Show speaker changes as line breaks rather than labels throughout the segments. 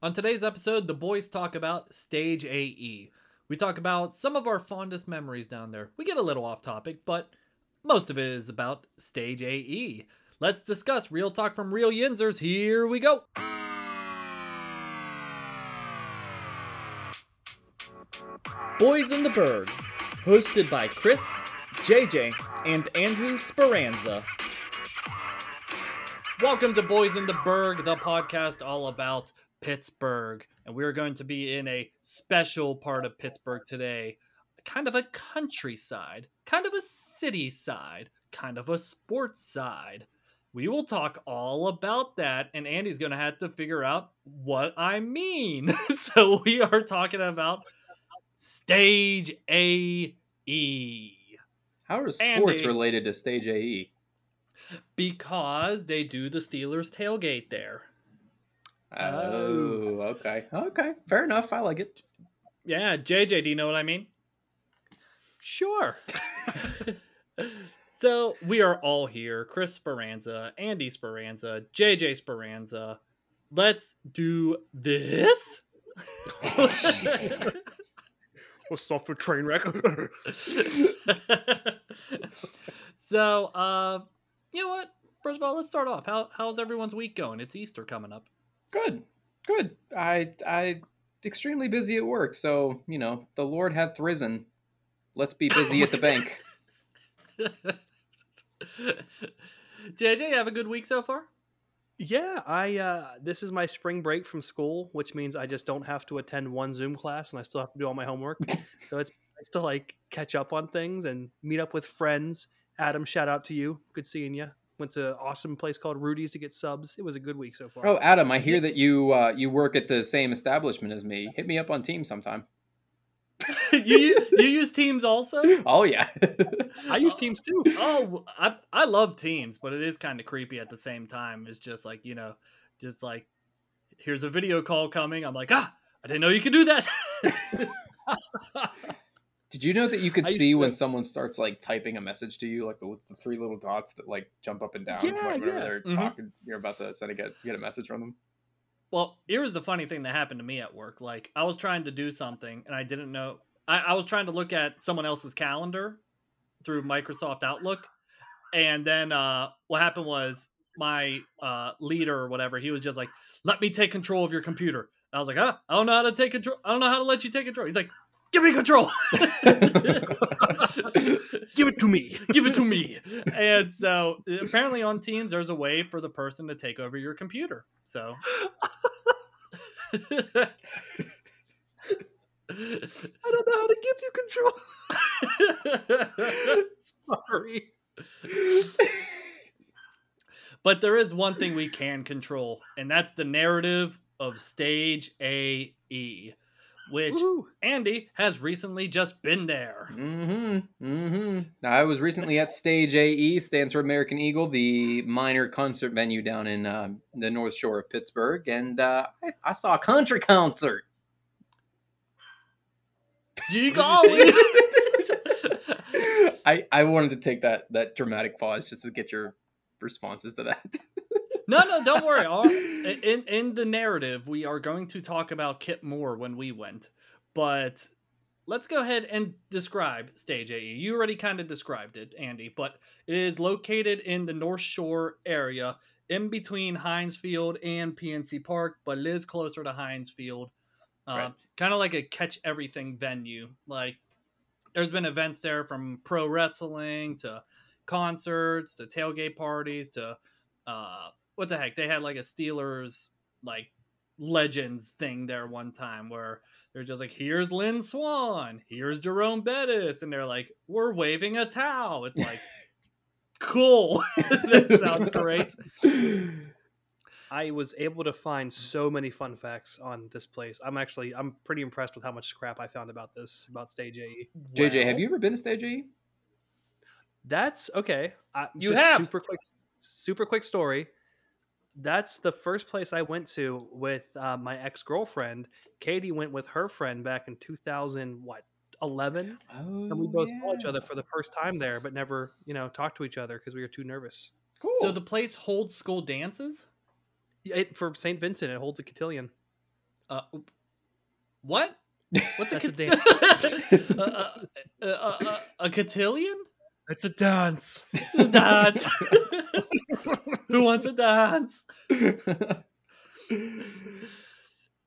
On today's episode, the boys talk about Stage AE. We talk about some of our fondest memories down there. We get a little off topic, but most of it is about Stage AE. Let's discuss Real Talk from Real Yinzers. Here we go. Boys in the Burgh, hosted by Chris, JJ, and Andrew Speranza. Welcome to Boys in the Burgh, the podcast all about Pittsburgh. And we're going to be in a special part of Pittsburgh today. Kind of a countryside, kind of a city side, kind of a sports side. We will talk all about that, and Andy's going to have to figure out what I mean. so we are talking about Stage AE.
How are sports
Andy.
related to Stage E? AE?
Because they do the Steelers tailgate there.
Oh, okay. Okay. Fair enough. I like it.
Yeah, JJ, do you know what I mean? Sure. so we are all here Chris Speranza, Andy Speranza, JJ Speranza. Let's do this.
What's up for train wreck?
so, uh, you know what? First of all, let's start off. How how's everyone's week going? It's Easter coming up.
Good. Good. I I extremely busy at work, so you know the Lord hath risen. Let's be busy at the bank.
JJ, have a good week so far?
yeah, I uh this is my spring break from school, which means I just don't have to attend one Zoom class and I still have to do all my homework. so it's nice to like catch up on things and meet up with friends. Adam, shout out to you. Good seeing you. Went to an awesome place called Rudy's to get subs. It was a good week so far.
Oh, Adam, I hear that you uh, you work at the same establishment as me. Hit me up on Teams sometime.
you you you use Teams also?
Oh yeah.
I use Teams too.
Oh, I I love Teams, but it is kind of creepy at the same time. It's just like you know, just like here's a video call coming. I'm like, ah, I didn't know you could do that.
Did you know that you could see
to-
when someone starts like typing a message to you, like the, the three little dots that like jump up and down
Yeah,
whenever
yeah.
they're
Mhm.
talking? You're about to send a get get a message from them.
well, here's the funny thing that happened to me at work. Like I was trying to do something and I didn't know. I, I was trying to look at someone else's calendar through Microsoft Outlook, and then uh, what happened was my uh, leader or whatever. He was just like, "Let me take control of your computer." And I was like, "Ah, I don't know how to take control. I don't know how to let you take control." He's like, "Give me control."
Give it to me.
give it to me. And so apparently on Teams, there's a way for the person to take over your computer. So.
I don't know how to give you control. Sorry.
but there is one thing we can control, and that's the narrative of Stage AE, which
Woohoo.
Andy has recently just been there.
Mm-hmm. Mm-hmm. I was recently at Stage AE, stands for American Eagle, the minor concert venue down in uh, the North Shore of Pittsburgh, and uh, I, I saw a country concert.
G
you
golly!
I, I wanted to take that that dramatic pause just to get your responses to that.
no, no, don't worry. All- In in the narrative, we are going to talk about Kip Moore when we went, but let's go ahead and describe Stage AE. You already kind of described it, Andy, but it is located in the North Shore area, in between Heinz Field and PNC Park, but it is closer to Heinz Field. Um,
Right.
Kind of like a catch everything venue. Like there's been events there from pro wrestling to concerts to tailgate parties to uh what the heck they had like a steelers like legends thing there one time where they're just like here's lynn swann here's jerome bettis and they're like we're waving a towel it's like cool that sounds great
I was able to find so many fun facts on this place. I'm actually I'm pretty impressed with how much scrap I found about this about Stage AE.
JJ, have you ever been to Stage AE?
That's okay. I,
You
just
have?
super quick, super quick story. That's the first place I went to with uh, my ex girlfriend. Katie went with her friend back in 2000 what 11,
Oh,
and we both saw each other for the first time there, but never you know talked to each other because we were too nervous.
Cool.
so the place holds school dances
It, for St. Vincent, it holds a cotillion.
Uh, what? What's a,
That's a
uh, uh, uh, a cotillion?
It's a dance.
A dance. Who wants a dance?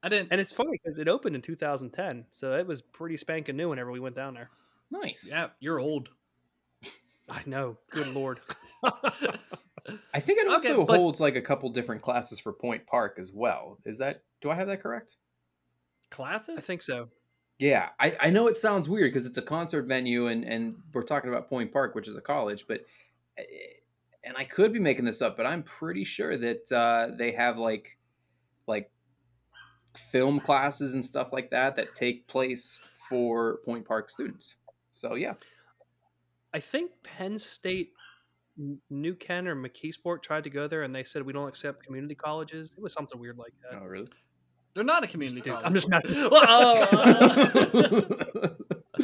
I didn't.
And it's funny because it opened in 2010, so it was pretty spanking new whenever we went down there.
nice.
Yeah, you're old.
I know. Good lord.
I think it
Okay,
also
but-
holds like a couple different classes for Point Park as well. Is that? Do I have that correct?
Classes?
I think so.
Yeah, I, I know it sounds weird because it's a concert venue and, and we're talking about Point Park, which is a college, but eh, and I could be making this up, but I'm pretty sure that uh, they have like like film classes and stuff like that that take place for Point Park students. So yeah,
I think Penn State, New Ken or McKeesport tried to go there, and they said we don't accept community colleges. It was something weird like that.
oh really?
They're not a community
Dude,
college.
I'm just messing.
Well, uh,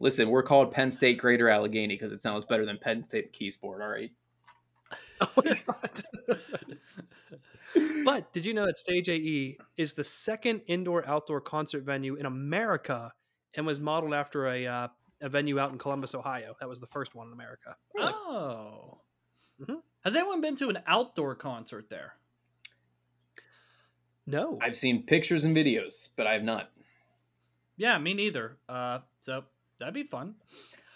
Listen, we're called Penn State Greater Allegheny because it sounds better than Penn State Keysport. All right.
but did you know that Stage AE is the second indoor outdoor concert venue in America and was modeled after a uh, a venue out in Columbus, Ohio? That was the first one in America.
oh.
Mhm.
Has anyone been to an outdoor concert there?
No,
I've seen pictures and videos, but I have not.
Yeah, me neither. Uh, so that'd be fun.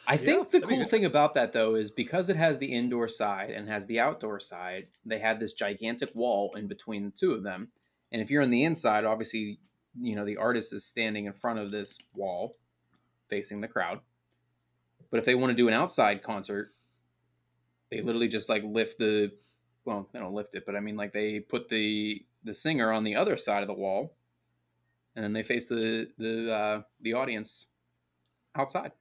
I
Yeah,
think the cool thing about that though is because it has the indoor side and has the outdoor side, they have this gigantic wall in between the two of them. And if you're on the inside, obviously, you know, the artist is standing in front of this wall facing the crowd. But if they want to do an outside concert, they literally just like lift the well, they don't lift it, but I mean like they put the the singer on the other side of the wall and then they face the the uh the audience outside.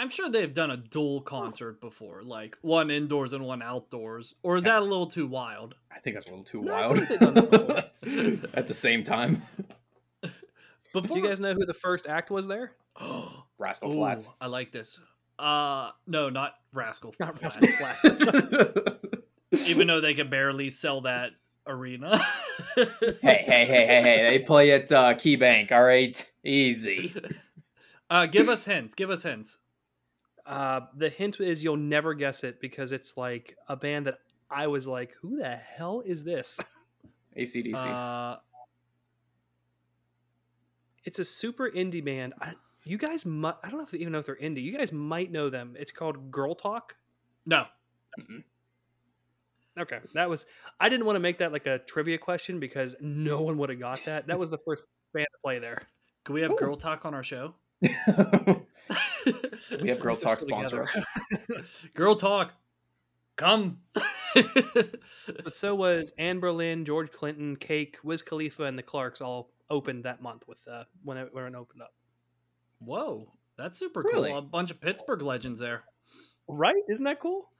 I'm sure they've done a dual concert before, like one indoors and one outdoors. Or is that a little too wild?
I think that's a little too
No,
wild.
think they've done that before.
At the same time,
Do you guys know who the first act was there?
Rascal
Ooh,
Flatts.
I like this. Uh, no, not Rascal.
Not
Flatts.
Rascal Flatts.
Even though they could barely sell that arena.
hey, hey, hey, hey, hey! They play at uh, KeyBank. All right, easy.
Uh, give us hints. Give us hints.
Uh, the hint is you'll never guess it because it's like a band that I was like, who the hell is this?
ACDC.
Uh,
It's a super indie band. I, you guys might, I don't know if they even know if they're indie. You guys might know them. It's called Girl Talk.
no.
Mm-mm.
Okay. That was, I didn't want to make that like a trivia question because no one would have got that. That was the first band to play there.
Can we have
Ooh.
girl talk on our show?
we have Girl Talk
still
sponsor us.
girl talk. Come.
But so was Anberlin, George Clinton, Cake, Wiz Khalifa, and the Clarks all opened that month with uh, when it, when it opened up.
Whoa, that's super
Really?
cool. A bunch of Pittsburgh legends there.
Right? Isn't that cool?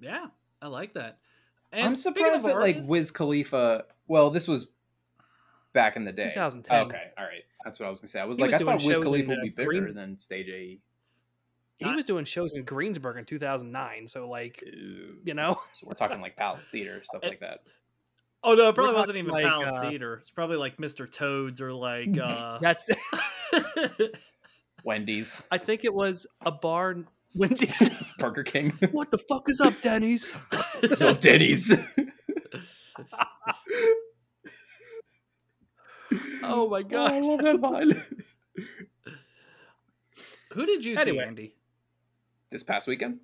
Yeah, I like that. And
I'm surprised
of
that like Wiz Khalifa. Well, this was back in the day.
2010.
Okay, all right. That's what I was gonna say. I was
He
like,
was
I thought Wiz Khalifa would
uh,
be bigger
Greens-
than Stage AE.
He
Not-
was doing shows in Greensburg in 2009. So, like,
Ew.
you know,
So we're talking like Palace Theater stuff
And-
like that.
Oh no, it probably
We're
wasn't even
like,
Palace
uh,
Theater. It's probably like Mr. Toads or like uh
that's,
Wendy's,
I think it was a bar, Wendy's.
Burger King.
what the fuck is up, Denny's?
so Denny's.
Oh my
Oh, I
god.
love that vine.
Who did you see, Andy?
this past weekend.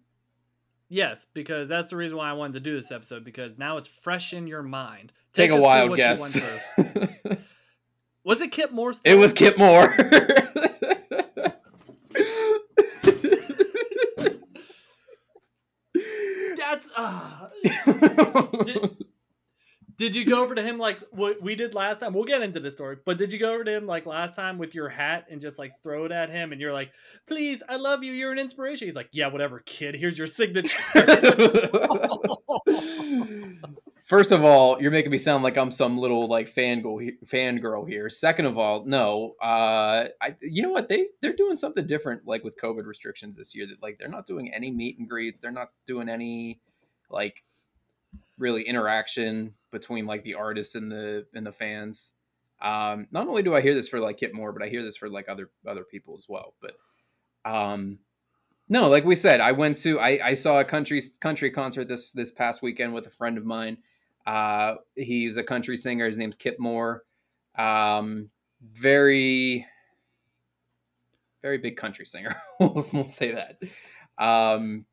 Yes, because that's the reason why I wanted to do this episode because now it's fresh in your mind.
Take, a
us
wild
what you
guess.
went through. Was it Kip Morse?
it was Kip Moore.
That's Did you go over to him like what we did last time? We'll get into the story, but did you go over to him like last time with your hat and just like throw it at him and you're like, "Please, I love you. You're an inspiration." He's like, "Yeah, whatever, kid. Here's your signature."
First of all, you're making me sound like I'm some little like fangirl fangirl here. Second of all, no. Uh, I you know what they they're doing something different like with COVID restrictions this year. That like they're not doing any meet and greets. They're not doing any like really interaction between like the artists and the and the fans. Um, not only do I hear this for like Kip Moore, but I hear this for like other other people as well. But um, no, like we said, I went to I, I saw a country country concert this this past weekend with a friend of mine. Uh, he's a country singer. His name's Kip Moore. Um, very very big country singer. we'll, we'll say that. Um,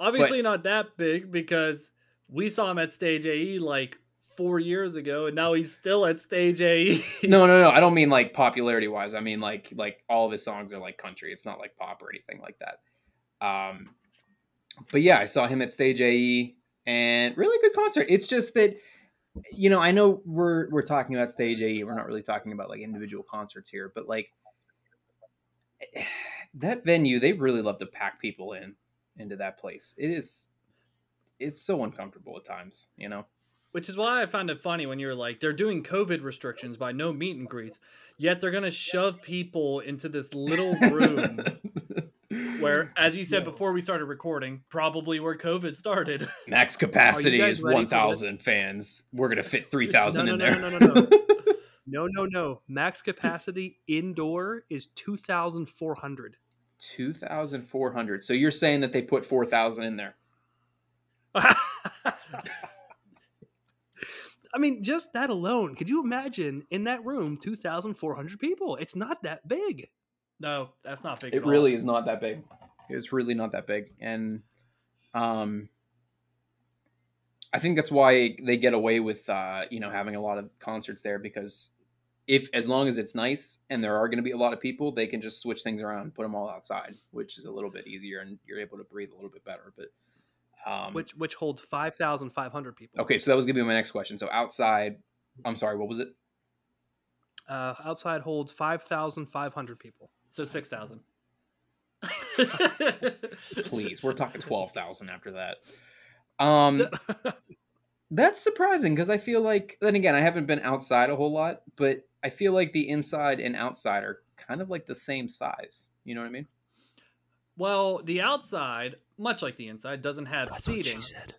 Obviously, not that big because we saw him at Stage AE like four years ago, and now he's still at Stage AE.
no, no, no. I don't mean like popularity wise. I mean like like all of his songs are like country. It's not like pop or anything like that. Um, but yeah, I saw him at Stage AE and really good concert. It's just that you know, I know we're we're talking about Stage AE. We're not really talking about like individual concerts here, but like that venue, they really love to pack people in into that place. It is it's so uncomfortable at times, you know.
Which is why I found it funny when you're like, they're doing COVID restrictions by no meet and greets, yet they're gonna shove people into this little room where, as you said before we started recording, probably where COVID started.
Max capacity is one thousand fans. We're gonna fit three thousand
No,
in
no,
there.
no, no, no, no. No, no, no. Max capacity indoor is 2,400.
Two thousand four hundred. So you're saying that they put four thousand in there?
I mean, just that alone. Could you imagine in that room 2,400 people? It's not that big.
no, that's not big.
It
at all.
really is not that big. It's really not that big, and um, I think that's why they get away with uh, you know having a lot of concerts there because if as long as it's nice and there are going to be a lot of people, they can just switch things around and put them all outside, which is a little bit easier and you're able to breathe a little bit better. But um,
which which holds 5,500 people.
okay, so that was going to be my next question. So outside, I'm sorry, what was it?
Uh, outside holds 5,500 people.
So six thousand.
Please, we're talking twelve thousand after that. Um, That's surprising because I feel like then again I haven't been outside a whole lot, but I feel like the inside and outside are kind of like the same size. You know what I mean?
Well, the outside, much like the inside, doesn't have seating.
What she said.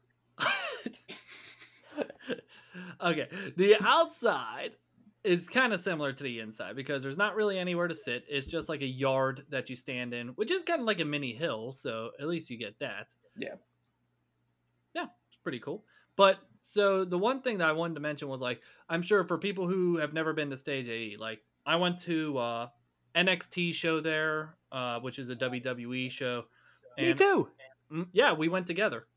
okay, the outside is kind of similar to the inside because there's not really anywhere to sit. It's just like a yard that you stand in, which is kind of like a mini hill. So at least you get that.
Yeah.
Yeah, it's pretty cool. But so the one thing that I wanted to mention was like, I'm sure for people who have never been to Stage AE, like I went to uh, NXT show there, uh, which is a WWE show.
Me too.
Mm, yeah, we went together.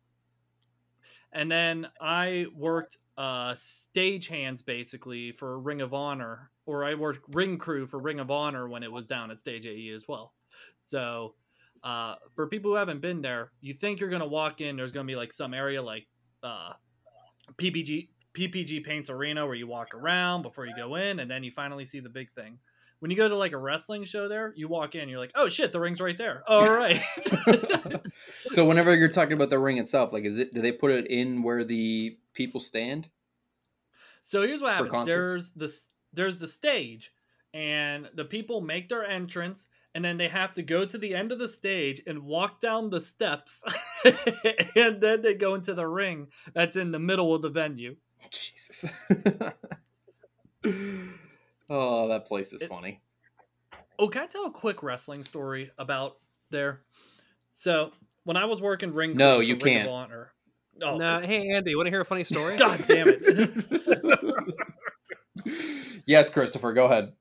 And then I worked uh stage hands basically for Ring of Honor or I worked ring crew for Ring of Honor when it was down at Stage AE as well. So uh for people who haven't been there, you think you're going to walk in there's going to be like some area like uh PPG PPG Paints Arena where you walk around before you go in and then you finally see the big thing. When you go to like a wrestling show there, you walk in, you're like, "Oh shit, the ring's right there." All right.
so whenever you're talking about the ring itself, like is it do they put it in where the people stand?
So here's what happens. There's the there's the stage, and the people make their entrance, and then they have to go to the end of the stage and walk down the steps, and then they go into the ring that's in the middle of the venue.
Jesus. Oh, that place is
It-
funny.
Oh, can I tell a quick wrestling story about there? So when I was working ring,
No, you can't.
Of Honor. Oh,
No, hey Andy, want to hear a funny story?
God damn it!
yes, Christopher, go ahead.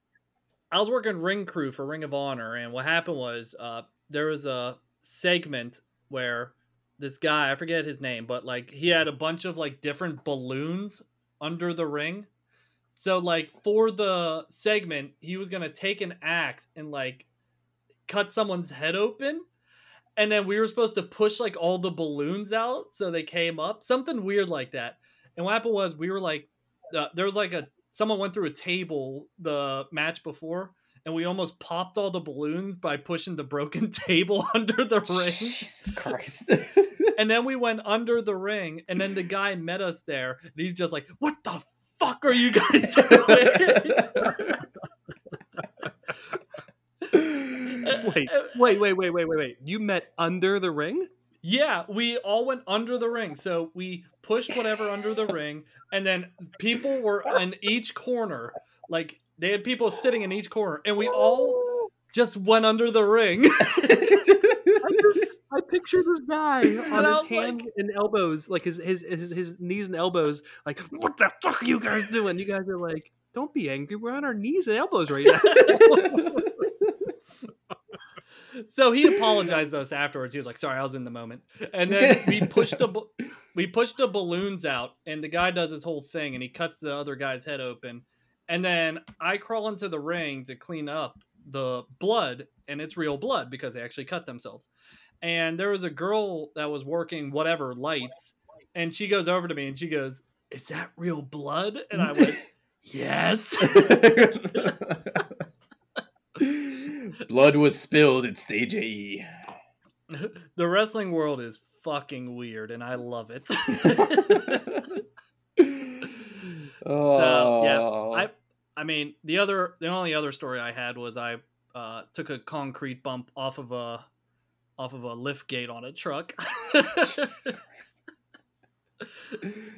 I was working ring crew for Ring of Honor, and what happened was uh, there was a segment where this guy, I forget his name, but like he had a bunch of like different balloons under the ring. So like for the segment, he was gonna take an axe and like cut someone's head open. And then we were supposed to push like all the balloons out so they came up, something weird like that. And what happened was we were like, uh, there was like a someone went through a table the match before, and we almost popped all the balloons by pushing the broken table under the ring.
Jesus Christ.
And then we went under the ring, and then the guy met us there, and he's just like, "What the fuck are you guys doing?"
Wait, wait, wait, wait, wait, wait, wait. You met under the ring?
Yeah, we all went under the ring. So we pushed whatever under the ring, and then people were in each corner. Like they had people sitting in each corner, and we all just went under the ring.
Picture this guy on his hands
like-
and elbows, like his, his his his knees and elbows, like what the fuck are you guys doing? You guys are like, don't be angry. We're on our knees and elbows right now.
so he apologized to us afterwards. He was like, "Sorry, I was in the moment." And then we pushed the we pushed the balloons out, and the guy does his whole thing, and he cuts the other guy's head open, and then I crawl into the ring to clean up the blood, and it's real blood because they actually cut themselves. And there was a girl that was working whatever lights, and she goes over to me and she goes, "Is that real blood?" And I went, "Yes."
Blood was spilled at stage AE.
the wrestling world is fucking weird and I love it.
oh,
I I mean, the other the only other story I had was I uh, took a concrete bump off of a off of a lift gate on a truck.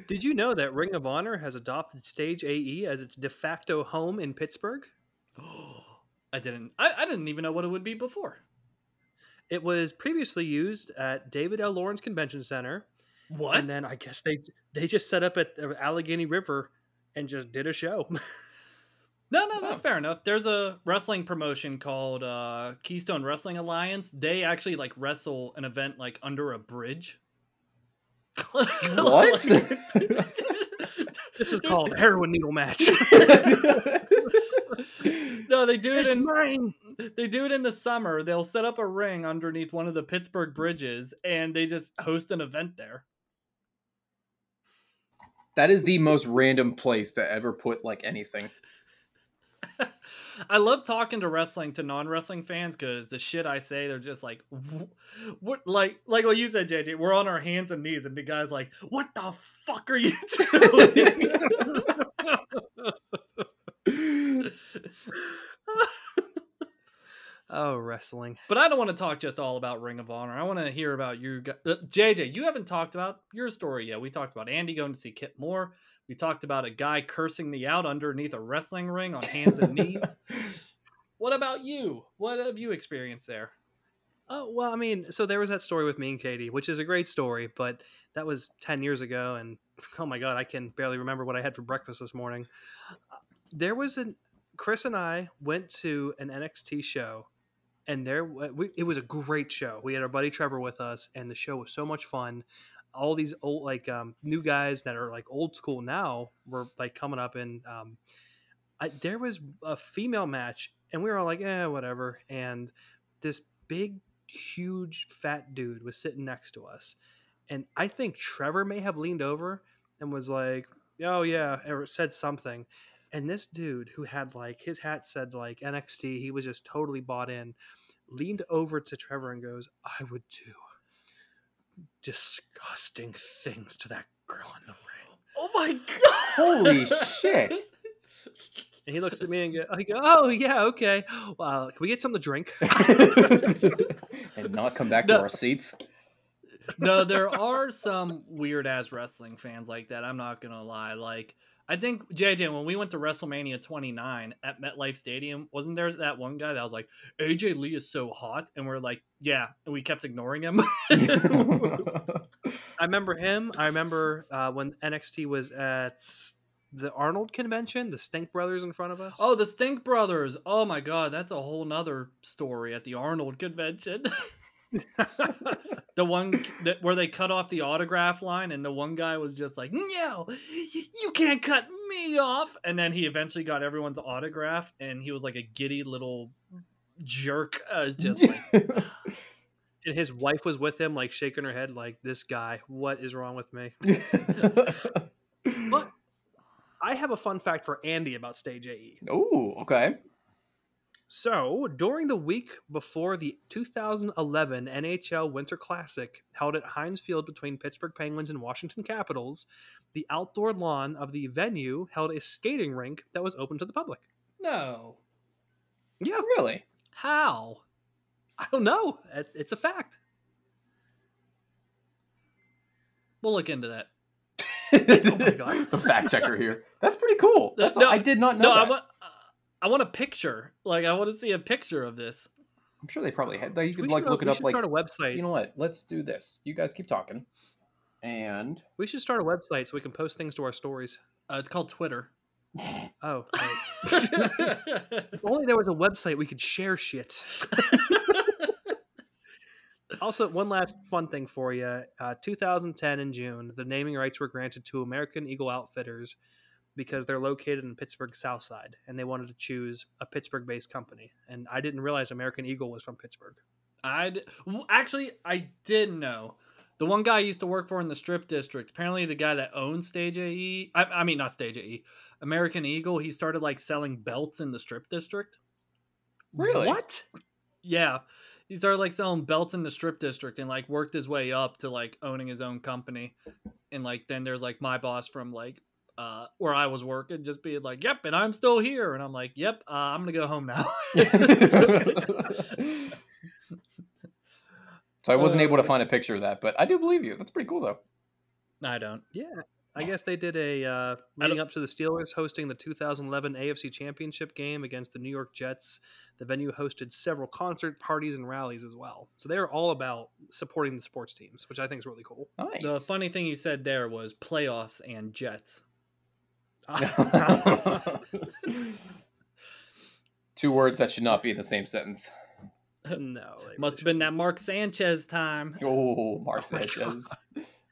Did you know that Ring of Honor has adopted Stage AE as its de facto home in Pittsburgh?
I didn't I, I didn't even know what it would be before.
It was previously used at David L. Lawrence Convention Center,
What?
and then I guess they they just set up at the Allegheny River and just did a show.
No, no, that's fair enough. There's a wrestling promotion called uh, Keystone Wrestling Alliance. They actually like wrestle an event like under a bridge.
What?
this is called a heroin needle match.
no, they do it
it's
in
mine.
they do it in the summer. They'll set up a ring underneath one of the Pittsburgh bridges, and they just host an event there.
that is the most random place to ever put like anything.
I love talking to wrestling to non-wrestling fans because the shit I say, they're just like, "What?" Like, like what you said, JJ. We're on our hands and knees, and the guy's like, "What the fuck are you doing?"
Oh, wrestling.
but I don't want to talk just all about Ring of Honor. I want to hear about you, gu- uh, JJ. You haven't talked about your story yet. We talked about Andy going to see Kip Moore. We talked about a guy cursing me out underneath a wrestling ring on hands and knees. What about you? What have you experienced there?
Oh well, I mean, so there was that story with me and Katie, which is a great story, but that was ten years ago, and oh my god, I can barely remember what I had for breakfast this morning. Uh, There was an Chris and I went to an NXT show, and there we, it was a great show. We had our buddy Trevor with us, and the show was so much fun. All these old like um, new guys that are like old school now were like coming up, and um, I, there was a female match, and we were all like, eh, whatever. And this big huge fat dude was sitting next to us. And i think trevor may have leaned over and was like oh yeah or said something. And this dude who had like his hat said like nxt he was just totally bought in leaned over to trevor and goes i would do disgusting things to that girl in the ring
Oh my god!
Holy shit!
and he looks at me and go, I go oh yeah okay well can we get something to drink
and not come back
No.
to our seats.
no, there are some weird ass wrestling fans like that. I'm not gonna lie. Like, I think JJ, when we went to WrestleMania 29 at MetLife Stadium, wasn't there that one guy that was like, AJ Lee is so hot, and we're like, yeah, and we kept ignoring him.
I remember him. I remember uh, when NXT was at the Arnold convention, the Stink Brothers in front of us.
oh, the Stink Brothers. Oh my god, that's a whole nother story at the Arnold convention. the one that where they cut off the autograph line, and the one guy was just like, "No, you can't cut me off." And then he eventually got everyone's autograph, and he was like a giddy little jerk. Uh, I was just like,
and his wife was with him, like shaking her head, like, "This guy, what is wrong with me?" But I have a fun fact for Andy about Stage AE.
oh, okay.
So, during the week before the 2011 NHL Winter Classic held at Heinz Field between Pittsburgh Penguins and Washington Capitals, the outdoor lawn of the venue held a skating rink that was open to the public.
"No,
Yeah,
Really?
how?"
I don't know. It's a fact.
We'll look into that.
Oh my God.
the fact checker here. That's pretty cool. That's
no,
I did not know
No, I want. A picture. Like I want to see a picture of this.
I'm sure they probably had. You could
We
like look it up. Like
start a website.
you know what? Let's do this. You guys keep talking, and
we should start a website so we can post things to our stories.
Uh, it's called Twitter.
Oh, if only there was a website we could share shit. Also, one last fun thing for you. Uh, 2010 in June, the naming rights were granted to American Eagle Outfitters because they're located in Pittsburgh South Side, and they wanted to choose a Pittsburgh-based company. And I didn't realize American Eagle was from Pittsburgh.
I d- well, actually I did know. The one guy I used to work for in the Strip District. Apparently, the guy that owns Stage AE. I, I mean, not Stage AE. American Eagle. He started like selling belts in the Strip District.
Really?
What? Yeah. He started like selling belts in the strip district and like worked his way up to like owning his own company. And like then there's like my boss from like uh where I was working just being like, Yep, and I'm still here. And I'm like, Yep, uh, I'm gonna go home now.
so I wasn't able to
Uh,
find a picture of that, but I do believe you. That's pretty cool though.
I don't.
Yeah, I guess they did a uh, leading up to the Steelers hosting the 2011 AFC Championship game against the New York Jets. The venue hosted several concert parties and rallies as well. So they're all about supporting the sports teams, which I think is really cool.
Nice.
The funny thing you said there was playoffs and Jets.
Two words that should not be in the same sentence.
no, they
Must have been that Mark Sanchez time.
Oh, Mark
Oh my
Sanchez.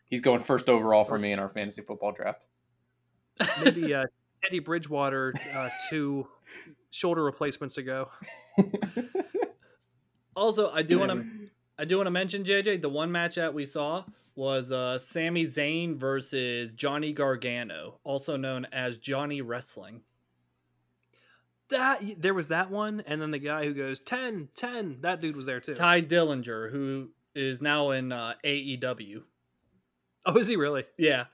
He's going first overall for me in our fantasy football draft.
maybe uh, Teddy Bridgewater uh, two shoulder replacements ago.
Also, I do want to I do want to mention JJ. The one match that we saw was uh, Sami Zayn versus Johnny Gargano, also known as Johnny Wrestling.
That there was that one, and then the guy who goes 10, 10, That dude was there too.
Tye Dillinger, who is now in uh, AEW.
Oh, is he really?
Yeah.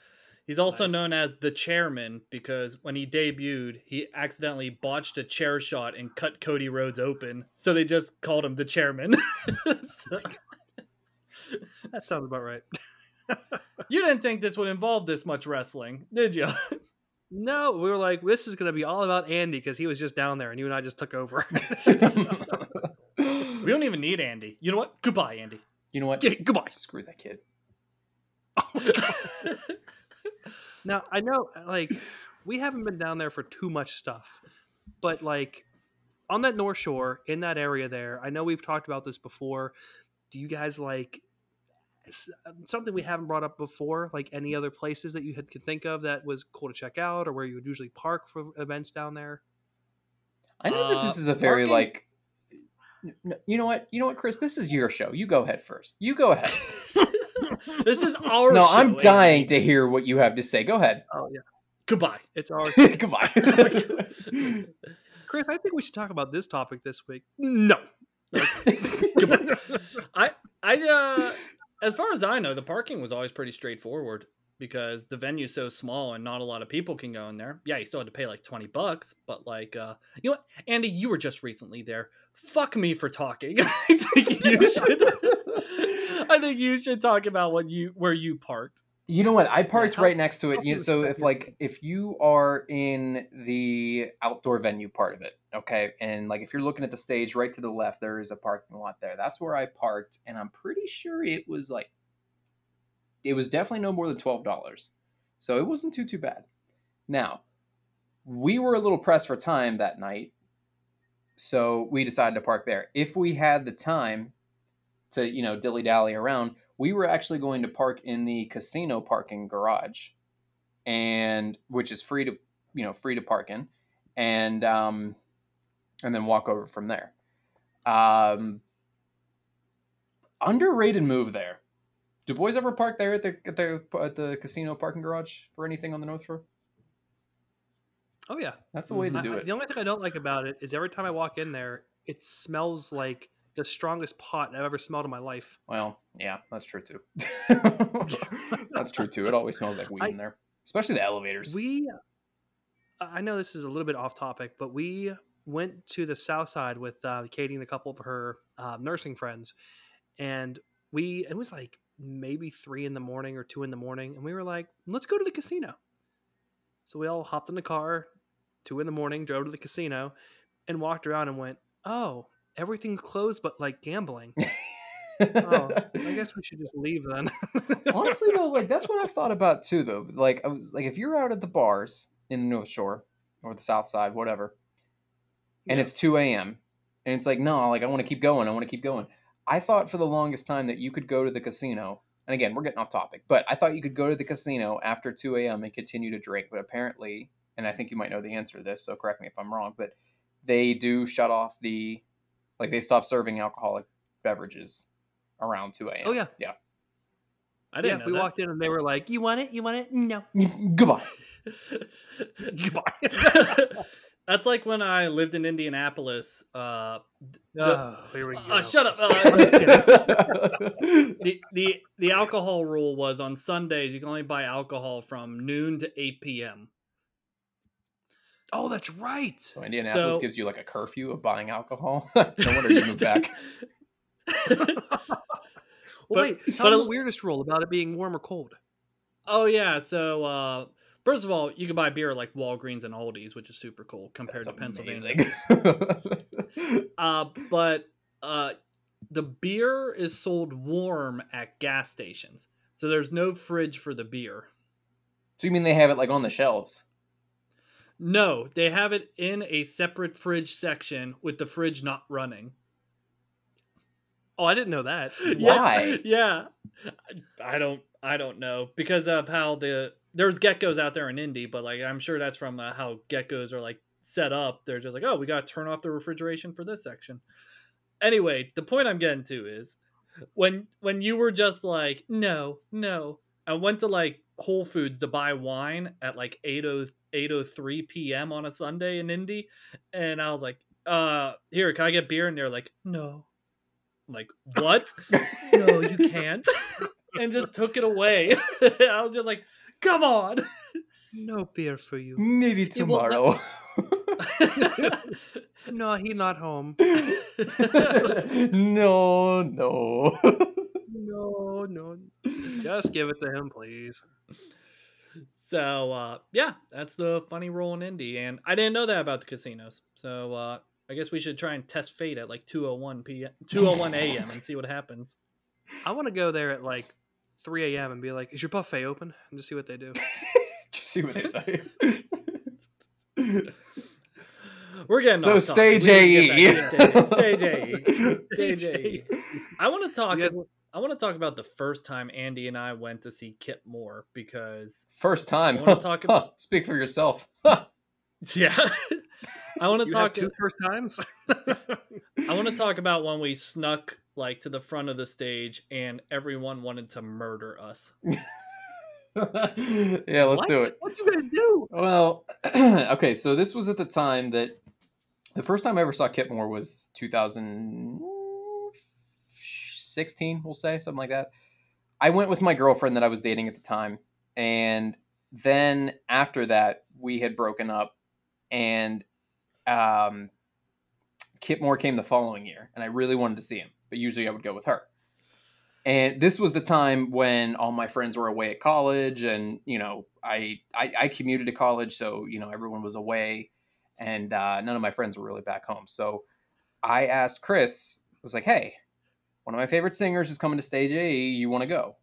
He's also
Nice.
known as the chairman because when he debuted, he accidentally botched a chair shot and cut Cody Rhodes open. So they just called him the chairman. So-
That sounds about right.
you didn't think this would involve this much wrestling, did you?
No, we were like, this is going to be all about Andy because he was just down there, and you and I just took over.
we don't even need Andy. You know what? Goodbye, Andy.
You know what?
Get it, goodbye.
Screw that kid.
Oh now I know, like, we haven't been down there for too much stuff, but like on that North Shore in that area there, I know we've talked about this before. Do you guys like s- something we haven't brought up before? Like any other places that you had could think of that was cool to check out, or where you would usually park for events down there?
I know that this
Uh,
is a very
parking-
like. You know what? You know what, Chris? This is your show. You go ahead first. You go ahead.
this is our
no,
show,
I'm dying
Andy.
to hear what you have to say. Go ahead.
Oh yeah,
Goodbye.
it's our
Goodbye.
Chris. I think we should talk about this topic this week. No.
Goodbye. I I uh as far as I know, the parking was always pretty straightforward because the venue's so small and not a lot of people can go in there. Yeah, you still had to pay like 20 bucks, but like uh you know what? Andy, you were just recently there. Fuck me for talking. I think you should I think you should talk about what you where you parked.
You know what? I parked
how-
right next to it. You, so if like if you are in the outdoor venue part of it, okay, and like if you're looking at the stage right to the left, there is a parking lot there. That's where I parked, and I'm pretty sure it was like it was definitely no more than twelve dollars. So it wasn't too too bad. Now, we were a little pressed for time that night, so we decided to park there. If we had the time to, you know, dilly dally around, we were actually going to park in the casino parking garage, and which is free to, you know, free to park in, and um, and then walk over from there. Um, underrated move there. Do boys ever park there at the at the at the casino parking garage for anything on the North Shore?
Oh yeah.
That's the way to do
I-
it.
The only thing I don't like about it is every time I walk in there, it smells like the strongest pot I've ever smelled in my life.
Well, yeah, that's true too. that's true too. It always smells like weed
I-
in there, especially the elevators.
We, I know this is a little bit off topic, but we went to the south side with uh, Katie and a couple of her uh, nursing friends, and we it was like maybe three in the morning or two in the morning, and we were like, let's go to the casino. So we all hopped in the car, two in the morning, drove to the casino, and walked around and went, oh, everything's closed but like gambling. oh, I guess we should just leave then.
Honestly though, like that's what I've thought about too though. Like I was like if you're out at the bars in the North Shore or the South Side, whatever, and
Yeah.
it's two AM and it's like, no, like I want to keep going, I want to keep going. I thought for the longest time that you could go to the casino, and again, we're getting off topic, but I thought you could go to the casino after 2 a.m. and continue to drink. But apparently, and I think you might know the answer to this, so correct me if I'm wrong, but they do shut off the, like they stopped serving alcoholic beverages around 2 a.m.
Oh yeah,
Yeah.
I didn't know
We
that.
walked in and they were like, "You want it? You want it? No."
Goodbye.
Goodbye.
That's like when I lived in Indianapolis. Uh,
oh, here we go.
uh, shut up. Uh,
the
the the the alcohol rule was on Sundays you can only buy alcohol from noon to eight p.m.
oh, that's right.
So Indianapolis
So-
gives you like a curfew of buying alcohol. no wonder you moved back.
Well,
But-
wait. Tell
but
them
a-
the weirdest rule about it being warm or cold.
oh yeah, so uh, first of all, you can buy beer like Walgreens and Aldi's, which is super cool compared
That's
to Pennsylvania. Uh, but uh, the beer is sold warm at gas stations, so there's no fridge for the beer.
so you mean they have it like on the shelves?
No, they have it in a separate fridge section with the fridge not running.
Oh, I didn't know that.
Yeah,
Why?
Yeah, I don't. I don't know because of how the there's geckos out there in Indy, but like I'm sure that's from uh, how geckos are like set up. They're just like, oh, we got to turn off the refrigeration for this section. Anyway, the point I'm getting to is when when you were just like, no, no, I went to like Whole Foods to buy wine at like 80 8:03 p.m. on a Sunday in Indy, and I was like, uh, here, can I get beer? And they're like, no. I'm like, what? no, you can't. and just took it away. I was just like, come on.
No beer for you.
Maybe tomorrow.
No, he not home.
no, no.
No, no. Just give it to him, please.
So uh, yeah, that's the funny rule in Indy, and I didn't know that about the casinos. So uh, I guess we should try and test fate at like 2:01 p.m. 2:01 a.m. and see what happens.
I want to go there at like 3 a.m. and be like, "Is your buffet open?" and just see what they do.
Just see what they say.
We're getting
So
off topic.
stage
We need
AE.
get back to stage, stage AE. Stage AE. I want to talk.
You guys-
I want to talk about the first time Andy and I went to see Kip Moore because
First time.
I wanna talk
Huh, Speak for yourself.
Yeah, I want to
You have
talk.
two first times.
I want to talk about when we snuck like to the front of the stage and everyone wanted to murder us.
yeah, let's
what?
do it.
What you gonna do?
Well, okay, so this was at the time that the first time I ever saw Kip Moore was 2016, we'll say, something like that. I went with my girlfriend that I was dating at the time, and then after that, we had broken up, and um, Kip Moore came the following year, and I really wanted to see him, but usually I would go with her. And this was the time when all my friends were away at college, and you know, I I, I commuted to college, so you know everyone was away, and uh, none of my friends were really back home. So I asked Chris, I was like, "Hey, one of my favorite singers is coming to Stage A. You want to go?"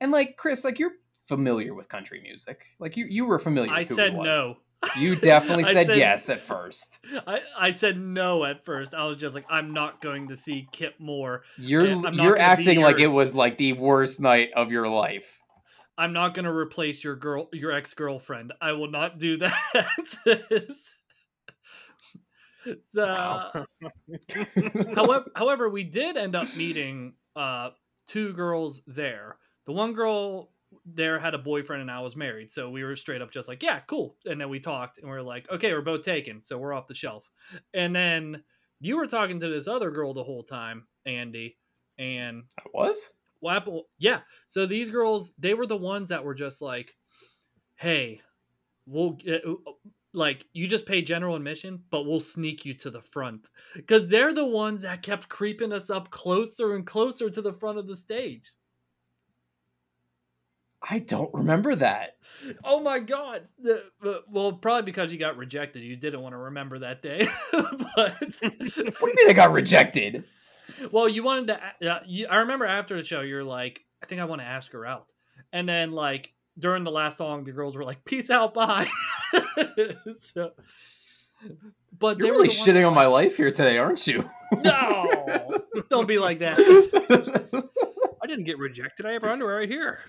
And like Chris, like you're familiar with country music, like you you were familiar.
I
with who he
said no.
You definitely said,
said-
yes at first.
I, I said no at first. I was just like, I'm not going to see Kip Moore.
You're
eh, I'm not
you're acting like it was like the worst night of your life.
I'm not going to replace your girl, your ex girlfriend. I will not do that. so,
Wow.
however, however, we did end up meeting uh, two girls there. The one girl there had a boyfriend and I was married, so we were straight up just like, yeah, cool. And then we talked and we are like, okay, we're both taken, so we're off the shelf. And then you were talking to this other girl the whole time, Andy, and
I was.
Apple, yeah. So these girls, they were the ones that were just like, "Hey, we'll get like you just pay general admission, but we'll sneak you to the front." Because they're the ones that kept creeping us up closer and closer to the front of the stage.
I don't remember that.
Oh my god! The, well, probably because you got rejected, you didn't want to remember that day. but
What do you mean I got rejected?
well, you wanted to. Yeah, uh, you, I remember after the show, you're like, I think I want to ask her out, and then like during the last song, the girls were like, "Peace out, bye." so, but they
You're
were
really shitting
that
on my life here today, aren't you?
No, don't be like that.
I didn't get rejected. I have underwear right here.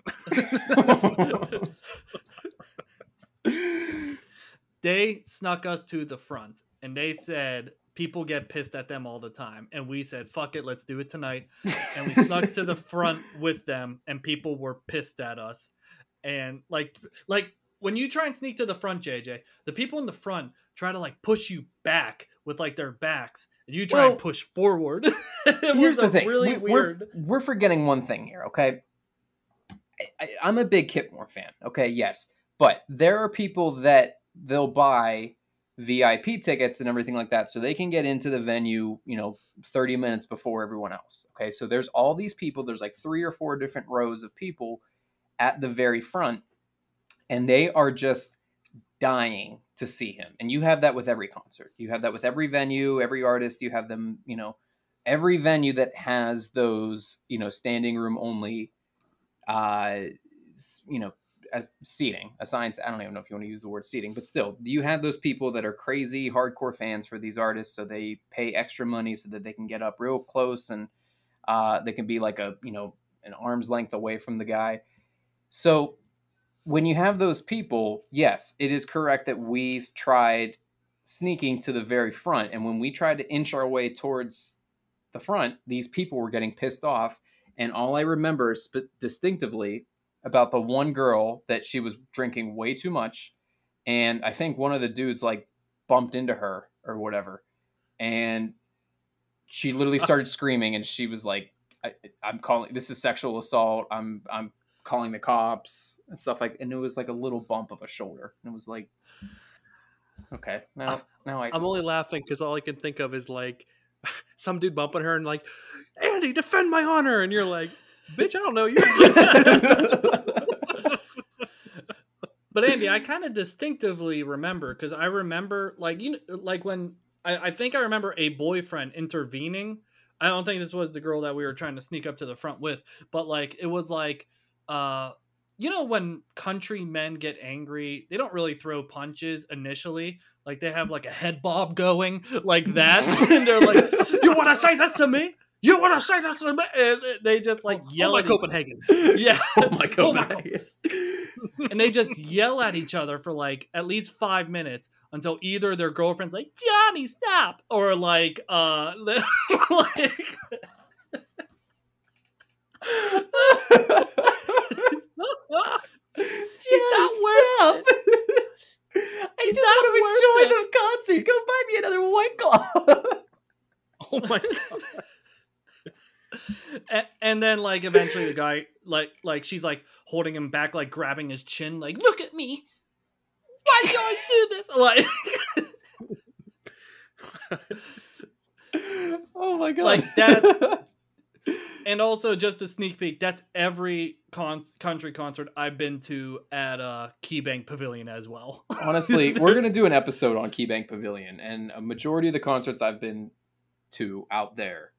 they snuck us to the front and they said people get pissed at them all the time and we said fuck it let's do it tonight and we snuck to the front with them and people were pissed at us and like like when you try and sneak to the front jj the people in the front try to like push you back with like their backs and you try
Well,
and push forward
Here's the thing.
really
we, we're, we're forgetting one thing here, okay? I, I, I'm a big Kip Moore fan, okay? Yes. But there are people that they'll buy VIP tickets and everything like that so they can get into the venue, you know, 30 minutes before everyone else. Okay? So there's all these people, there's like three or four different rows of people at the very front and they are just dying to see him. And you have that with every concert. You have that with every venue, every artist, you have them, you know, every venue that has those, you know, standing room only uh you know, as seating, assigned I don't even know if you want to use the word seating, but still, you have those people that are crazy hardcore fans for these artists, so they pay extra money so that they can get up real close and uh, they can be like a you know an arm's length away from the guy. So when you have those people, yes, it is correct that we tried sneaking to the very front, and when we tried to inch our way towards the front, these people were getting pissed off, and all I remember sp- distinctively about the one girl that she was drinking way too much and i think one of the dudes like bumped into her or whatever and she literally started screaming and she was like I, i'm calling this is sexual assault i'm i'm calling the cops and stuff like and it was like a little bump of a shoulder and it was like okay now now i
I'm only laughing because all I can think of is like some dude bumping her and like, Andy, defend my honor, and you're like, bitch, I don't know you.
but Andy, I kind of distinctively remember because I remember like you know, like when I, I think I remember a boyfriend intervening. I don't think this was the girl that we were trying to sneak up to the front with, but like it was like uh you know when country men get angry, they don't really throw punches initially. Like they have like a head bob going like that, and they're like, "You want to say this to me? You want to say this to me?" And they just like
Yell
yell
at
at
Copenhagen.
yeah,
oh my
Oh my and they just yell at each other for like at least five minutes until either their girlfriend's like Johnny stop or like uh like
She's
not worth
it. I
It's
just want to enjoy this concert. Go buy me another white claw.
Oh my god.
and, and then like eventually the guy like like she's like holding him back like grabbing his chin like look at me why do I do this like
oh my god!
Like that- and also just a sneak peek that's every con- country concert i've been to at uh keybank pavilion as well
Honestly, we're gonna do an episode on KeyBank Pavilion, and a majority of the concerts I've been to out there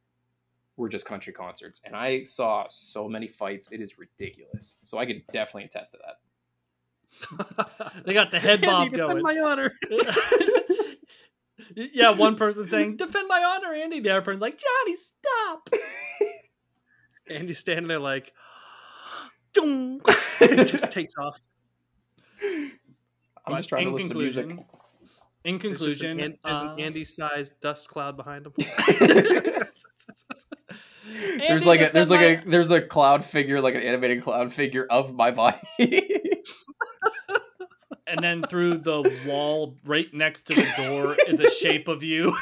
were just country concerts, and I saw so many fights. It is ridiculous. So I could definitely attest to that.
they got the head
Andy,
bob
defend
going
my honor.
yeah one person saying defend my honor andy the other person's like johnny stop
Andy's standing there like, "Dong." it just takes off.
I'm
But
just trying to
in
listen to music.
conclusion- in
There's
conclusion
an An- there's
uh,
an Andy-sized dust cloud behind him.
there's like a there's like
my-
a there's a cloud figure, like an animated cloud figure of my body.
and then through the wall right next to the door is a shape of you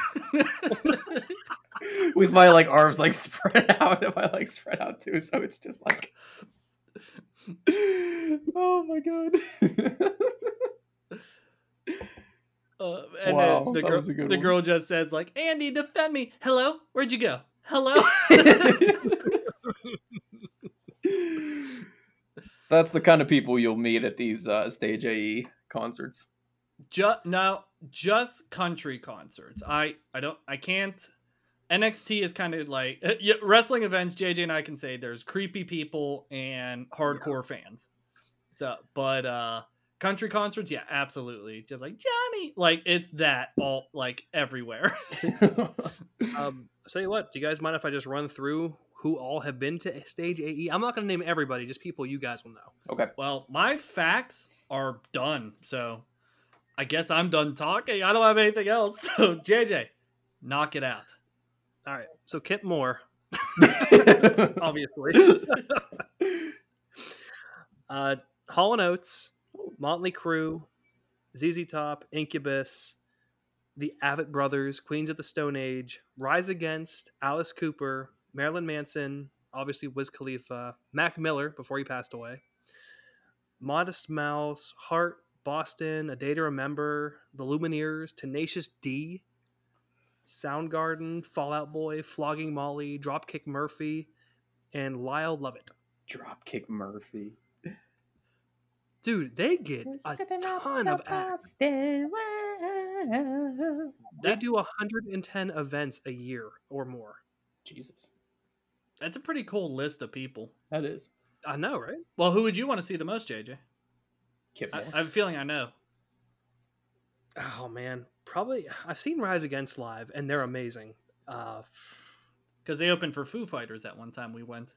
with my like arms like spread out and my legs spread out too. So it's just like, oh my god.
Uh, and
Wow,
then the girl,
was a good
the
one.
girl just says like, "Andy, defend me." Hello, where'd you go? Hello.
That's the kind of people you'll meet at these uh, stage AE concerts.
Just no, just country concerts. I I don't I can't. NXT is kind of like yeah, wrestling events. JJ and I can say there's creepy people and hardcore fans. So, but uh country concerts, yeah, absolutely. Just like Johnny, like it's that all like everywhere.
Um, I'll you what, do you guys mind if I just run through who all have been to stage AE? I'm not going to name everybody, just people you guys will know.
okay.
well, my facts are done, so I guess I'm done talking. I don't have anything else. So JJ, knock it out.
All right. So Kip Moore, obviously. uh, Hall and Oates, Motley Crue, ZZ Top, Incubus, the Avett Brothers, Queens of the Stone Age, Rise Against, Alice Cooper, Marilyn Manson, obviously Wiz Khalifa, Mac Miller before he passed away, Modest Mouse, Heart, Boston, A Day to Remember, The Lumineers, Tenacious D, Soundgarden, Fall Out Boy, Flogging Molly, Dropkick Murphy, and Lyle Lovett.
Dropkick Murphy.
Dude, they get a ton of acts. They do 110 events a year or more.
Jesus.
That's a pretty cool list of people.
That is.
I know, right?
Well, who would you want to see the most, JJ?
Kip
I,
Moore.
I have a feeling I know.
Oh man, probably. I've seen Rise Against live, and they're amazing. Uh,
Because they opened for Foo Fighters at one time we went.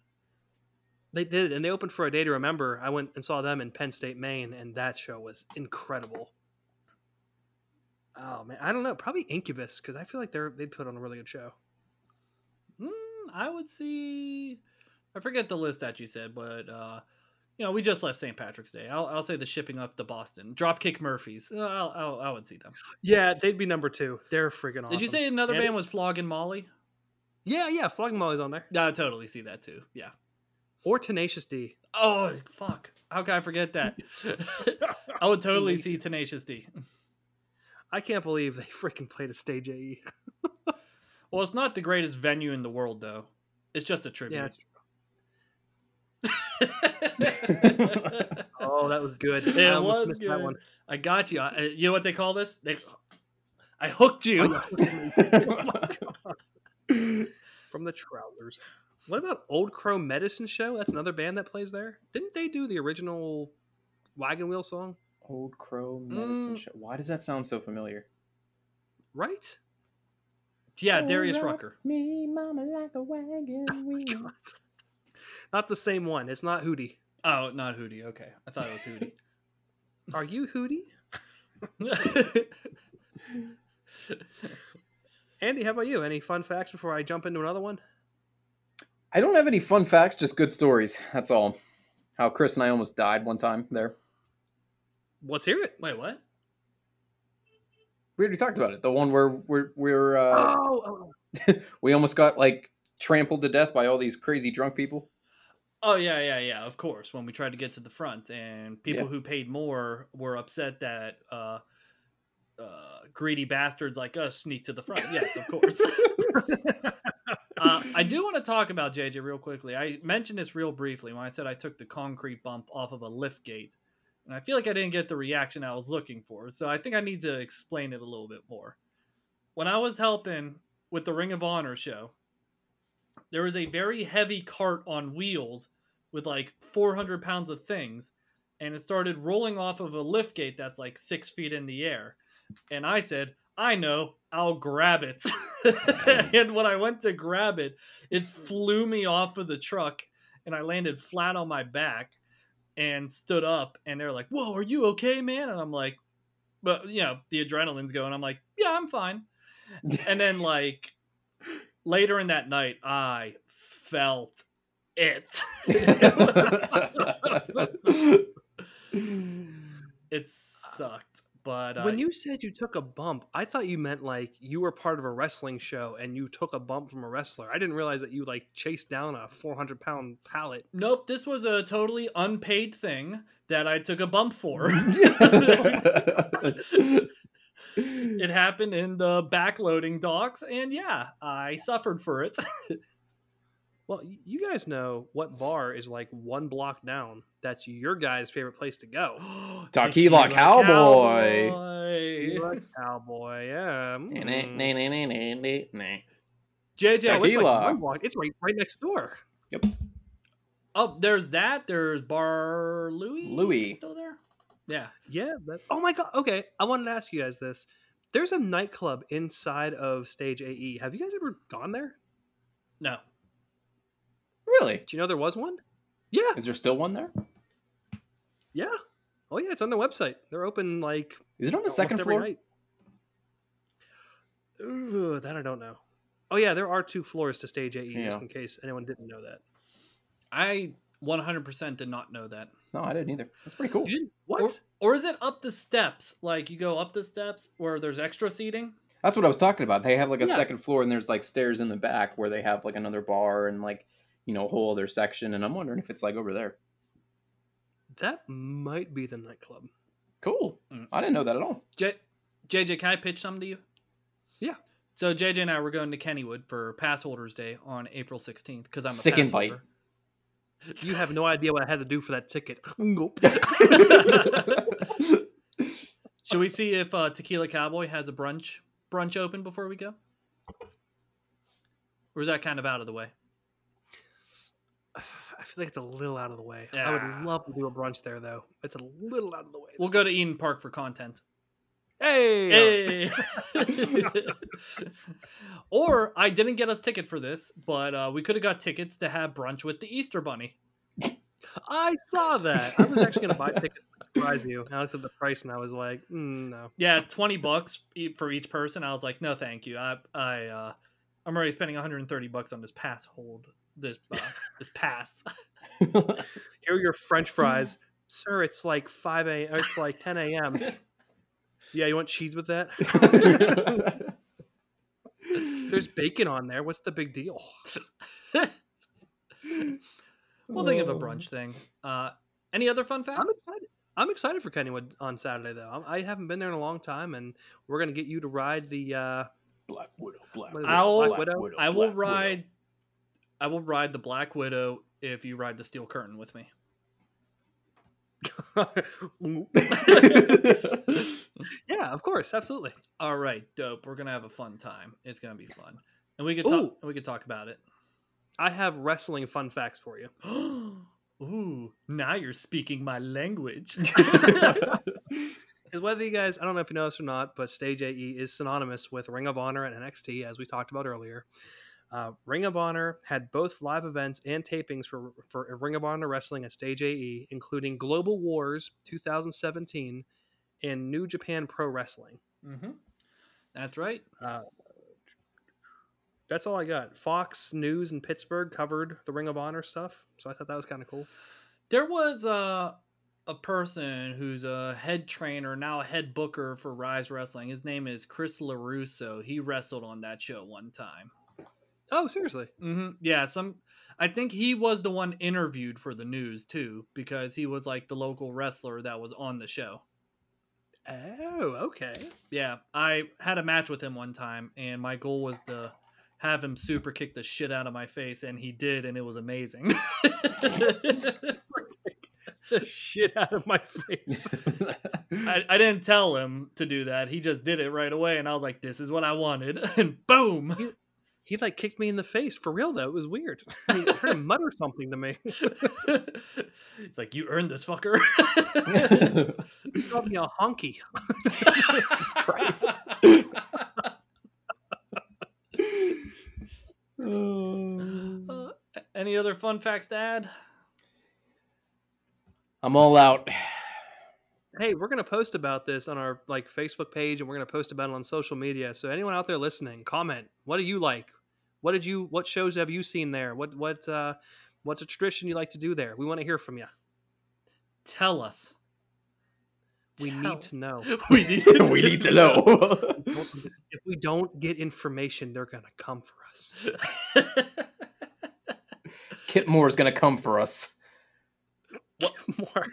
they did, and they opened for a day to remember. I went and saw them in Penn State, Maine, and that show was incredible. Oh man, I don't know. Probably Incubus because I feel like they're they'd put on a really good show.
Mm, I would see. I forget the list that you said, but uh, you know, we just left St. Patrick's Day. I'll, I'll say the shipping up to Boston. Dropkick Murphys. Uh, I'll, I'll, I would see them.
Yeah, they'd be number two. They're freaking awesome.
Did you say another
Andy?
band was Flogging Molly?
Yeah, yeah. Flogging Molly's on there,
Yeah, I totally see that too. Yeah.
or Tenacious D.
Oh fuck! How can I forget that? I would totally see Tenacious D.
I can't believe they freaking played a stage. AE.
Well, it's not the greatest venue in the world, though. It's just a
Yeah.
tribute.
it's- Oh, that was good. I almost
was
missed
good.
that one.
I got you. I, you know what they call this? They, I hooked you.
From the trousers. What about Old Crow Medicine Show? That's another band that plays there. Didn't they do the original Wagon Wheel song?
Old Crow Medicine
Mm.
Show. Why does that sound so familiar?
Right?
yeah, Darius Rucker.
Me, mama, like a wagon wheel.
God. Not the same one. It's not Hootie.
Oh, not Hootie. Okay, I thought it was Hootie.
Are you Hootie? Andy, how about you? Any fun facts before I jump into another one?
I don't have any fun facts, just good stories. That's all. How Chris and I almost died one time there.
Let's hear it.
Wait, what?
We already talked about it. The one where we're we're uh,
Oh, oh,
we almost got like trampled to death by all these crazy drunk people.
Oh yeah, yeah, yeah. Of course, when we tried to get to the front, and people
Yeah.
who paid more were upset that uh, uh, greedy bastards like us sneak to the front. Yes, of course. uh, I do want to talk about JJ real quickly. I mentioned this real briefly when I said I took the concrete bump off of a lift gate, and I feel like I didn't get the reaction I was looking for. So I think I need to explain it a little bit more. When I was helping with the Ring of Honor show, there was a very heavy cart on wheels with like 400 pounds of things, and it started rolling off of a lift gate that's like six feet in the air. And I said, I know, I'll grab it. and when I went to grab it, it flew me off of the truck and I landed flat on my back and stood up. And they're like, Whoa, are you okay, man? And I'm like, But, you know, the adrenaline's going. I'm like, Yeah, I'm fine. And then, like, later in that night, I felt it. it sucked. But uh,
when you said you took a bump, I thought you meant like you were part of a wrestling show and you took a bump from a wrestler. I didn't realize that you like chased down a 400 pound pallet.
Nope, this was a totally unpaid thing that I took a bump for. it happened in the backloading docks, and yeah, I suffered for it.
Well, you guys know what bar is like one block down. That's your guys' favorite place to go.
Tequila Cowboy.
Tequila Cowboy, yeah.
Nah,
mm.
JJ,
Oh, it's like
Tequila.
one block. It's right right next door. Yep.
Oh, there's that. There's Bar Louie.
Louie.
still there. Yeah.
Yeah. That's, oh my god. Okay, I wanted to ask you guys this. There's a nightclub inside of Stage AE. Have you guys ever gone there?
No.
Really?
Do you know there was one? Yeah.
Is there still one there?
Yeah. Oh yeah, it's on the website. They're open like
Is it on the second floor?
night. Ooh, that I don't know. Oh yeah, there are two floors to Stage AE, just in case anyone didn't know that.
I 100% did not know that.
No, I didn't either. That's pretty cool.
You didn't? What?
Or, or is it up the steps? Like you go up the steps where there's extra seating?
That's what I was talking about. They have like a
Yeah.
second floor and there's like stairs in the back where they have like another bar and like, you know, a whole other section. And I'm wondering if it's like over there.
that might be the nightclub.
Cool.
Mm.
I didn't know that at all.
J- JJ, can I pitch something to you?
Yeah.
So JJ and I were going to Kennywood for Pass Holders Day on April 16th because I'm a
Sick invite.
holder.
You have no idea what I had to do for that ticket. Nope.
Should we see if uh, Tequila Cowboy has a brunch brunch open before we go? Or is that kind of out of the way?
I feel like it's a little out of the way. I would love to do a brunch there, though. It's a little out of the way.
We'll go to Eden Park for content.
hey,
Hey. or I didn't get us ticket for this, but uh, we could have got tickets to have brunch with the Easter Bunny.
I saw that. I was actually going to buy tickets to surprise you. I looked at the price and I was like, mm, no.
Yeah, twenty bucks for each person. I was like, no, thank you. I, I, uh, I'm already spending 130 bucks on this pass hold. This, uh, this pass.
Here are your French fries, sir. It's like five a. It's like ten a.m. Yeah, you want cheese with that? There's bacon on there. What's the big deal?
we'll think of a brunch thing. Uh, any other fun facts?
I'm excited. I'm excited for Kennywood on Saturday, though. I'm- haven't been there in a long time, and we're gonna get you to ride the. Uh,
Black Widow. Black
What is it,
I'll,
Black Widow?
I will ride. I will ride the Black Widow if you ride the Steel Curtain with me.
yeah, of course, absolutely.
All right, dope. We're gonna have a fun time. It's gonna be fun, and we could
Ooh.
talk. We could talk about it.
I have wrestling fun facts for you.
Ooh, now you're speaking my language.
Because whether you guys, I don't know if you know this or not, but Stage AE is synonymous with Ring of Honor and NXT, as we talked about earlier. Uh, Ring of Honor had both live events and tapings for, for Ring of Honor Wrestling at Stage AE, including Global Wars 2017 and New Japan Pro Wrestling.
mm-hmm. That's right.
Uh, that's all I got. Fox News in Pittsburgh covered the Ring of Honor stuff, so I thought that was kind of cool.
There was uh, a person who's a head trainer, now a head booker for Rise Wrestling. His name is Chris LaRusso. He wrestled on that show one time.
Oh, seriously?
hmm Yeah, some. I think he was the one interviewed for the news too, because he was like the local wrestler that was on the show.
Oh, okay.
Yeah, I had a match with him one time, and my goal was to have him super kick the shit out of my face, and he did, and it was amazing.
the shit out of my face.
I, I didn't tell him to do that. He just did it right away, and I was like, "This is what I wanted," and boom.
He like kicked me in the face for real though. It was weird. I heard him mutter something to me.
it's like you earned this fucker.
He called me a honky.
Jesus Christ.
Uh, any other fun facts to add?
I'm all out.
Hey, we're gonna post about this on our like Facebook page, and we're gonna post about it on social media. So anyone out there listening, comment. What do you like? What did you? What shows have you seen there? What what uh, what's a tradition you like to do there? We want to hear from you.
Tell us.
We
Tell-
need to know.
we need to,
we need to know.
if we don't get information, they're gonna come for us.
Kip Moore is gonna come for us.
What more?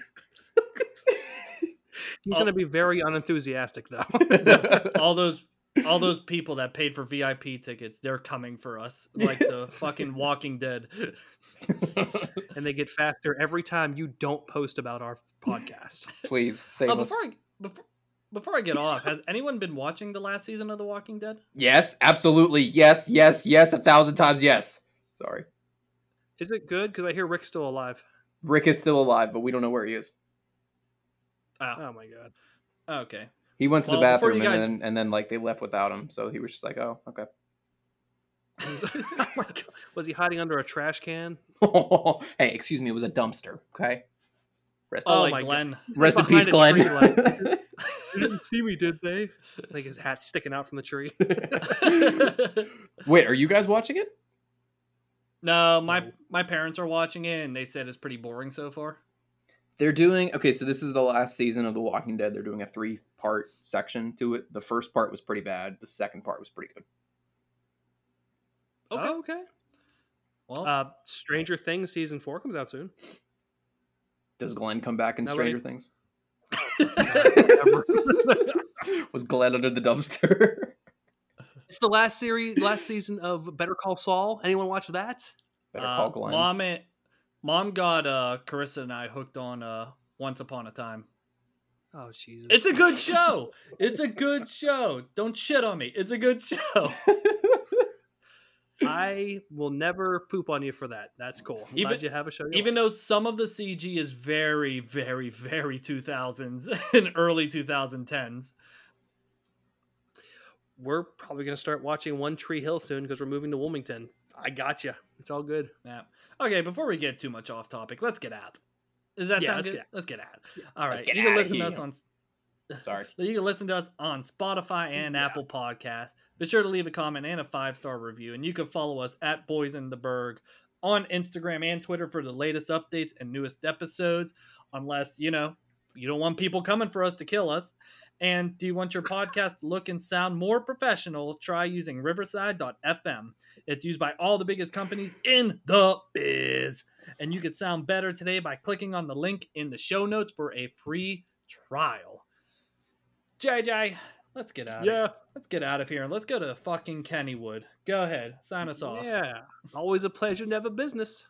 He's
Oh.
gonna be very unenthusiastic though.
all those all those people that paid for VIP tickets, they're coming for us, like the fucking Walking Dead.
and they get faster every time you don't post about our podcast.
Please save us.
before I before, before I get off, has anyone been watching the last season of The Walking Dead?
Yes, absolutely. Yes, yes, yes. A thousand times yes. Sorry.
Is it good? Because I hear Rick's still alive.
Rick is still alive, but we don't know where he is.
Oh,
Oh my god.
okay.
He went to the
Well, before
bathroom
you
and then and then like they left without him, so he was just like, "Oh, okay."
oh my god. Was he hiding under a trash can?
hey, excuse me, it was a dumpster. Okay. Rest,
Oh,
Oh
like
my God.
Glenn.
Rest in peace, Glenn.
tree, like, you didn't see me, did they? It's like his hat sticking out from the tree.
Wait, are you guys watching it?
no, my my parents are watching it, and they said it's pretty boring so far.
They're doing okay. So this is the last season of The Walking Dead. They're doing a three-part section to it. The first part was pretty bad. The second part was pretty good.
Okay.
Oh, okay.
Well,
Uh, Stranger Things season four comes out soon.
Does Glenn come back in
Nobody-
Stranger Things? was Glenn under the dumpster?
It's the last series, last season of Better Call Saul. Anyone watch that?
Better
uh,
call Glenn.
mom and mom got uh Carissa and I hooked on uh Once Upon a Time.
Oh Jesus!
It's a good show. It's a good show. Don't shit on me. It's a good show.
I will never poop on you for that. That's cool. I'm
Even-
glad you have a show.
Even
like.
though some of the CG is very, very, very 2000s and early 2010s.
we're probably gonna start watching One Tree Hill soon because we're moving to Wilmington. I got you. It's all good.
Yeah. Okay, before we get too much off topic, let's get out. Does that
Yeah,
sound
let's
good?
get out.
Let's get out. All right. You can listen to us on
Sorry.
You can listen to us on Spotify and
Yeah.
Apple Podcasts. Be sure to leave a comment and a five star review. And you can follow us at Boys in the Burgh on Instagram and Twitter for the latest updates and newest episodes. Unless, you know, you don't want people coming for us to kill us. And do you want your podcast to look and sound more professional? Try using riverside.fm. It's used by all the biggest companies in the biz. And you can sound better today by clicking on the link in the show notes for a free trial. JJ, let's get out.
Yeah.
let's get out of here and let's go to fucking Kennywood. Go ahead, sign us off.
Yeah. Always a pleasure, never business.